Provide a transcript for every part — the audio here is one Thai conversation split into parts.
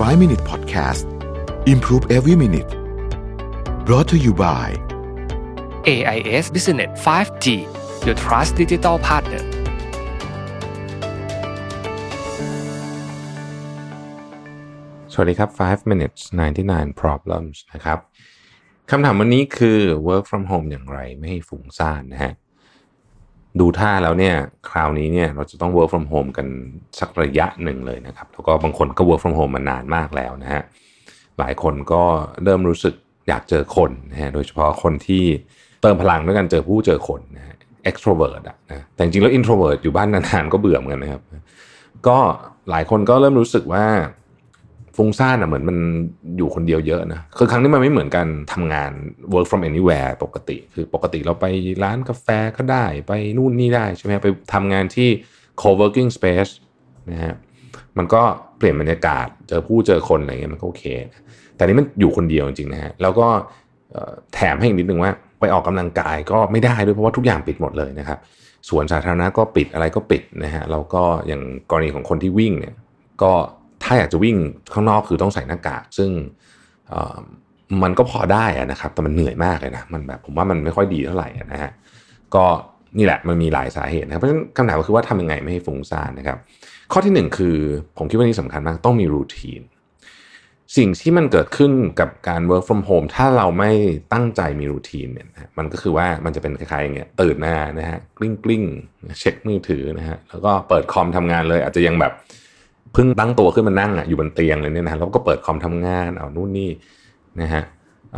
5 Minute Podcast Improve Every Minute brought to you by AIS Business 5G Your Trust Digital Partner สวัสดีครับ 5 minutes 99 problems นะครับ คำถามวันนี้คือ work from home อย่างไรไม่ให้ฟุ้งซ่านนะฮะ ดูท่าแล้วเนี่ยคราวนี้เนี่ยเราจะต้อง work from home กันสักระยะหนึ่งเลยนะครับ แล้วก็บางคนก็ work from home มานานมากแล้วนะฮะหลายคนก็เริ่มรู้สึกอยากเจอคนนะฮะโดยเฉพาะคนที่เติมพลังด้วยกันเจอผู้เจอคนนะฮะ extrovert อะนะแต่จริงแล้ว introvert อยู่บ้านนานๆก็เบื่อเหมือนกันนะครับ ก็หลายคนก็เริ่มรู้สึกว่า ฟุ้งซ่านอะเหมือนมันอยู่คนเดียวเยอะนะคือครั้งนี้มันไม่เหมือนกันทำงาน work from anywhere ปกติ คือปกติเราไปร้านกาแฟก็ได้ไปนู่นนี่ได้ใช่ไหมไปทำงานที่ co-working space นะฮะมันก็เปลี่ยนบรรยากาศเจอผู้เจอคนอะไรเงี้ยมันก็โอเค แต่นี้มันอยู่คนเดียวจริงๆนะฮะแล้วก็แถมให้อีกนิดนึงว่าไปออกกำลังกายก็ไม่ได้ด้วยเพราะว่าทุกอย่างปิดหมดเลยนะครับสวนสาธารณะก็ปิดอะไรก็ปิดนะฮะแล้วก็อย่างกรณีของคนที่วิ่งเนี่ยก็ ถ้าอยากจะวิ่งข้างนอกคือต้องใส่หน้ากาก ซึ่งมันก็พอได้นะครับ แต่มันเหนื่อยมากเลยนะ มันแบบผมว่ามันไม่ค่อยดีเท่าไหร่นะฮะ ก็นี่แหละมันมีหลายสาเหตุนะครับ เพราะฉะนั้นคำถามก็คือว่าทำยังไงไม่ให้ฟุ้งซ่านนะครับ ข้อที่หนึ่งคือ ผมคิดว่านี่สำคัญมากต้องมีรูทีน สิ่งที่มันเกิดขึ้นกับการ work from home ถ้าเราไม่ตั้งใจมีรูทีนเนี่ยนะมันก็คือว่ามันจะเป็นคล้ายๆอย่างเงี้ยตื่นมานะฮะกลิ้งกลิ้งเช็คมือถือนะฮะแล้วก็เปิดคอมทำงานเลย อาจจะยังแบบ เพิ่งตั้งตัวขึ้นมานั่งอะอยู่บนเตียงเลยเนี่ยนะแล้วก็เปิดคอมทำงานเอานู่นนี่นะฮะเ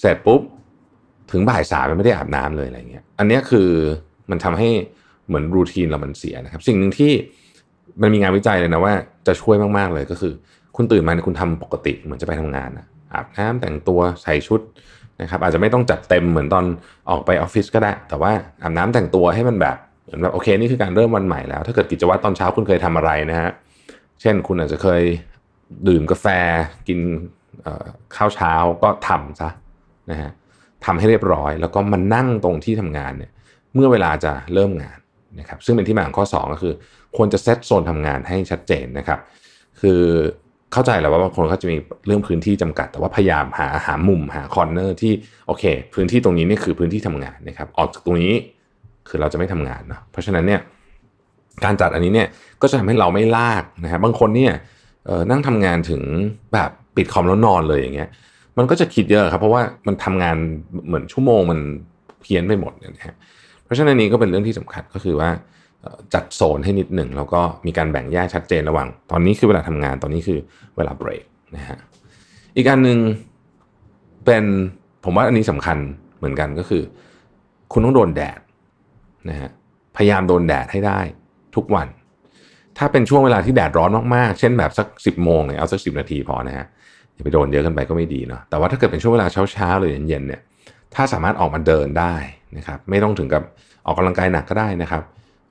เสร็จปุ๊บถึงบ่ายสามมันไม่ได้อาบน้ำเลยอะไรเงี้ย อันเนี้ยคือมันทำให้เหมือนรูทีนเรามันเสียนะครับ สิ่งหนึ่งที่มันมีงานวิจัยเลยนะว่าจะช่วยมาก ๆ เลยก็คือ คุณตื่นมาเนี่ยคุณทำปกติเหมือนจะไปทำงานนะอาบน้ำแต่งตัวใส่ชุดนะครับ อาจจะไม่ต้องจัดเต็มเหมือนตอนออกไปออฟฟิศก็ได้ แต่ว่าอาบน้ำแต่งตัวให้มันแบบเหมือนแบบโอเคนี่คือการเริ่มวันใหม่แล้ว ถ้าเกิดกิจวัตรตอนเช้าคุณเคยทำอะไรนะฮะ เช่นคุณอาจจะเคยดื่มกาแฟกินข้าวเช้าก็ทำซะนะฮะทำให้เรียบร้อย แล้วก็มานั่งตรงที่ทำงานเนี่ยเมื่อเวลาจะเริ่มงานนะครับซึ่งเป็นที่มาของข้อ 2 ก็คือ ควรจะเซตโซนทำงานให้ชัดเจนนะครับ คือเข้าใจแล้วว่าบางคนเขาจะมีเรื่องพื้นที่จำกัด แต่ว่าพยายามหาหามุมหา corner ที่โอเค พื้นที่ตรงนี้นี่คือพื้นที่ทำงานนะครับ ออกจากตรงนี้คือเราจะไม่ทำงานเนาะเพราะฉะนั้นเนี่ย การจัดอันนี้เนี่ยก็จะทำให้เราไม่ลากนะครับบางคนเนี่ยนั่งทำงานถึงแบบปิดคอมแล้วนอนเลยอย่างเงี้ย มันก็จะคิดเยอะครับ เพราะว่ามันทำงานเหมือนชั่วโมงมันเพี้ยนไปหมดเนี่ยนะฮะเพราะฉะนั้นนี้ก็เป็นเรื่องที่สำคัญก็คือว่าจัดโซนให้นิดหนึ่งแล้วก็มีการแบ่งแยกชัดเจนระหว่าง ตอนนี้คือเวลาทำงานตอนนี้คือเวลาเบรกนะฮะอีกอันหนึ่งเป็นผมว่าอันนี้สำคัญเหมือนกันก็คือ คุณต้องโดนแดดนะฮะพยายามโดนแดดให้ได้ ทุกวัน ถ้าเป็นช่วงเวลาที่แดดร้อนมากๆ เช่นแบบสักสิบโมงเนี่ยเอาสักสิบนาทีพอนะฮะอย่าไปโดนเยอะเกันไปก็ไม่ดีเนาะแต่ว่าถ้าเกิดเป็นช่วงเวลาเช้าๆหรือเย็นๆเนี่ยถ้าสามารถออกมาเดินได้นะครับไม่ต้องถึงกับออกกำลังกายหนักก็ได้นะครับ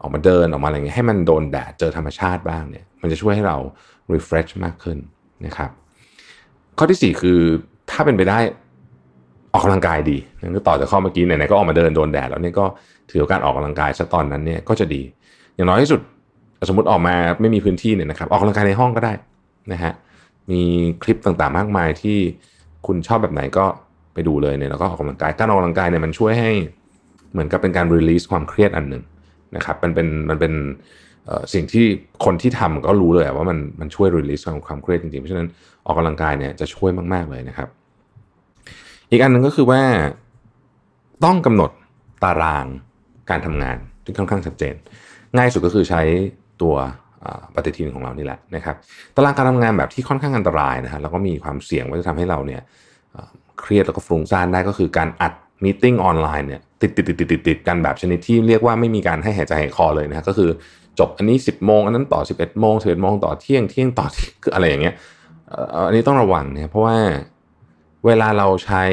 ออกมาเดินออกมาอะไรเงี้ยให้มันโดนแดดเจอธรรมชาติบ้างเนี่ยมันจะช่วยให้เรา refresh มากขึ้นนะครับ ข้อที่สี่คือถ้าเป็นไปได้ออกกำลังกายดีนั่นก็ต่อจากข้อเมื่อกี้ไหนๆก็ออกมาเดินโดนแดดแล้วเนี่ยก็ถือโอกาสออกกำลังกายซะตอนนั้นเนี่ยก็จะดี อย่างน้อยที่สุด สมมติออกมาไม่มีพื้นที่เนี่ยนะครับ ออกกำลังกายในห้องก็ได้นะฮะมีคลิปต่างๆมากมายที่คุณชอบแบบไหนก็ไปดูเลยเนี่ยแล้วก็ออกกำลังกายการออกกำลังกายเนี่ยมันช่วยให้เหมือนกับเป็นการรีลีสความเครียดอันหนึ่งนะครับมันเป็นมันเป็นสิ่งที่คนที่ทำก็รู้เลยว่ามันมันช่วยรีลีสความความเครียดจริงๆ เพราะฉะนั้นออกกำลังกายเนี่ยจะช่วยมากๆเลยนะครับ อีกอันหนึ่งก็คือว่าต้องกำหนดตารางการทำงานที่ค่อนข้างชัดเจน ง่ายสุดก็คือใช้ตัวปฏิทินของเรานี่แหละนะครับตารางการทำงานแบบที่ค่อนข้างอันตรายนะฮะแล้วก็มีความเสี่ยงว่าจะทำให้เราเนี่ยเครียดแล้วก็ฟุ้งซ่านได้ก็คือการอัดมีติ้งออนไลน์เนี่ยติดติดติดติดติดติดกันแบบชนิดที่เรียกว่าไม่มีการให้หายใจหายคอเลยนะฮะก็คือจบอันนี้ 10โมงอันนั้นต่อ 11โมง11โมงต่อเที่ยงเที่ยงต่อคืออะไรอย่างเงี้ยอันนี้ต้องระวังเนี่ยเพราะว่าเวลาเราใช้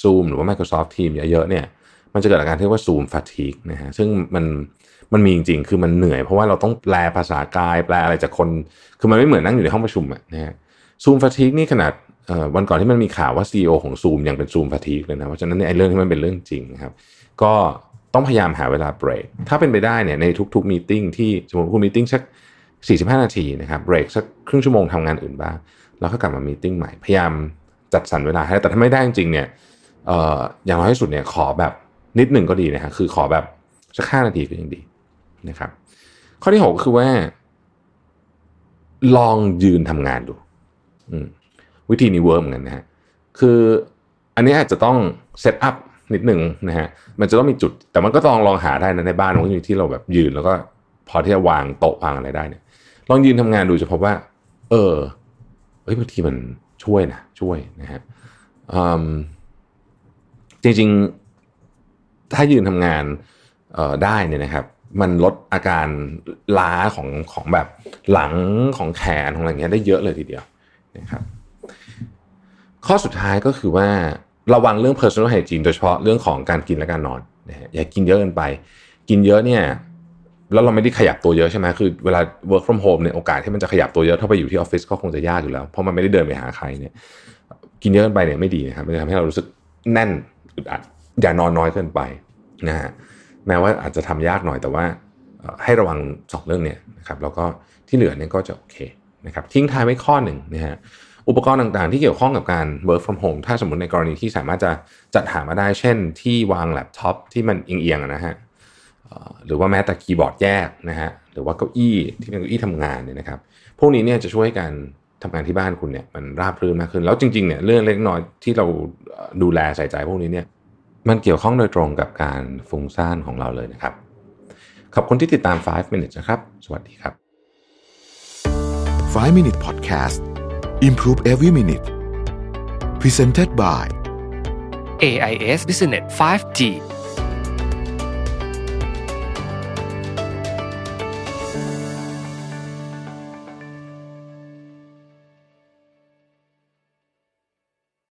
Zoom หรือว่า Microsoft Teams เยอะๆเนี่ย มันจะเกิดอาการที่ว่า Zoom fatigue นะฮะซึ่งมันมันมีจริงๆ คือมันเหนื่อยเพราะว่าเราต้องแปลภาษากายแปลอะไรจากคน คือมันไม่เหมือนนั่งอยู่ในห้องประชุมอะนะฮะ Zoom fatigue นี่ขนาดวันก่อนที่มันมีข่าวว่า CEO ของ Zoom ยังเป็น Zoom fatigue เลยนะเพราะฉะนั้นเนี่ยไอ้เรื่องที่มันเป็นเรื่องจริงนะครับ ก็ต้องพยายามหาเวลาเบรก ถ้าเป็นไปได้เนี่ยในทุกๆ meeting ที่สมมติคุณ meeting สัก 45 นาทีนะครับเบรกสักครึ่งชั่วโมงทำงานอื่นบ้าง แล้วก็กลับมา meeting ใหม่ พยายามจัดสรรเวลาให้ แต่ถ้าไม่ได้จริงเนี่ยอย่างน้อยที่สุดเนี่ยขอแบบ นิดหนึ่งก็ดีนะฮะคือขอแบบสักห้านาทีก็ยังดีนะครับ ข้อที่หกคือว่า ลองยืนทำงานดูวิธีนี้ work เหมือนกันนะฮะคืออันนี้อาจจะต้อง set up นิดหนึ่งนะฮะมันจะต้องมีจุด แต่มันก็ต้องลองหาได้นะในบ้านมันก็มีที่เราแบบยืนแล้วก็พอที่จะวางโต๊ะวางอะไรได้เนี่ย ลองยืนทำงานดูจะพบว่า เออเฮ้ยบางทีมันช่วยนะช่วยนะฮะจริงๆ ถ้ายืนทำงานได้เนี่ยนะครับมันลดอาการล้าของของแบบหลังของแขนของอะไรเงี้ยได้เยอะเลยทีเดียวนะครับข้อสุดท้ายก็คือว่าระวังเรื่อง personal hygiene โดยเฉพาะเรื่องของการกินและการนอนนะฮะอย่ากินเยอะเกินไป กินเยอะเนี่ยแล้วเราไม่ได้ขยับตัวเยอะใช่ไหมคือเวลา work from home เนี่ยโอกาสที่มันจะขยับตัวเยอะถ้าไปอยู่ที่ออฟฟิศก็คงจะยากอยู่แล้ว เพราะมันไม่ได้เดินไปหาใครเนี่ยกินเยอะเกินไปเนี่ยไม่ดีนะครับมันจะทำให้เรารู้สึกแน่นอึดอัดอย่านอนน้อยเกินไป นะฮะแม้ว่าอาจจะทำยากหน่อยแต่ว่าให้ระวังสองเรื่องเนี่ยนะครับแล้วก็ที่เหลือเนี่ยก็จะโอเคนะครับทิ้งท้ายไว้ข้อหนึ่งนะฮะอุปกรณ์ต่างๆ ที่เกี่ยวข้องกับการ work from home ถ้าสมมติในกรณีที่สามารถจะจัดหามาได้เช่น ที่วางแล็ปท็อปที่มันเอียงๆนะฮะหรือว่าแม้แต่คีย์บอร์ดแยกนะฮะหรือว่าเก้าอี้ที่เป็นเก้าอี้ทำงานเนี่ยนะครับ พวกนี้เนี่ยจะช่วยการทำงานที่บ้านคุณเนี่ยมันราบรื่นมากขึ้น แล้วจริงๆเนี่ยเรื่องเล็กน้อยที่เราดูแลใส่ใจพวกนี้เนี่ย มันเกี่ยวข้องโดยตรงกับการฟุ้งซ่านของเราเลยนะครับ ขอบคุณที่ติดตาม 5 minutes นะครับ สวัสดีครับ 5 minute podcast improve every minute presented by AIS Business 5G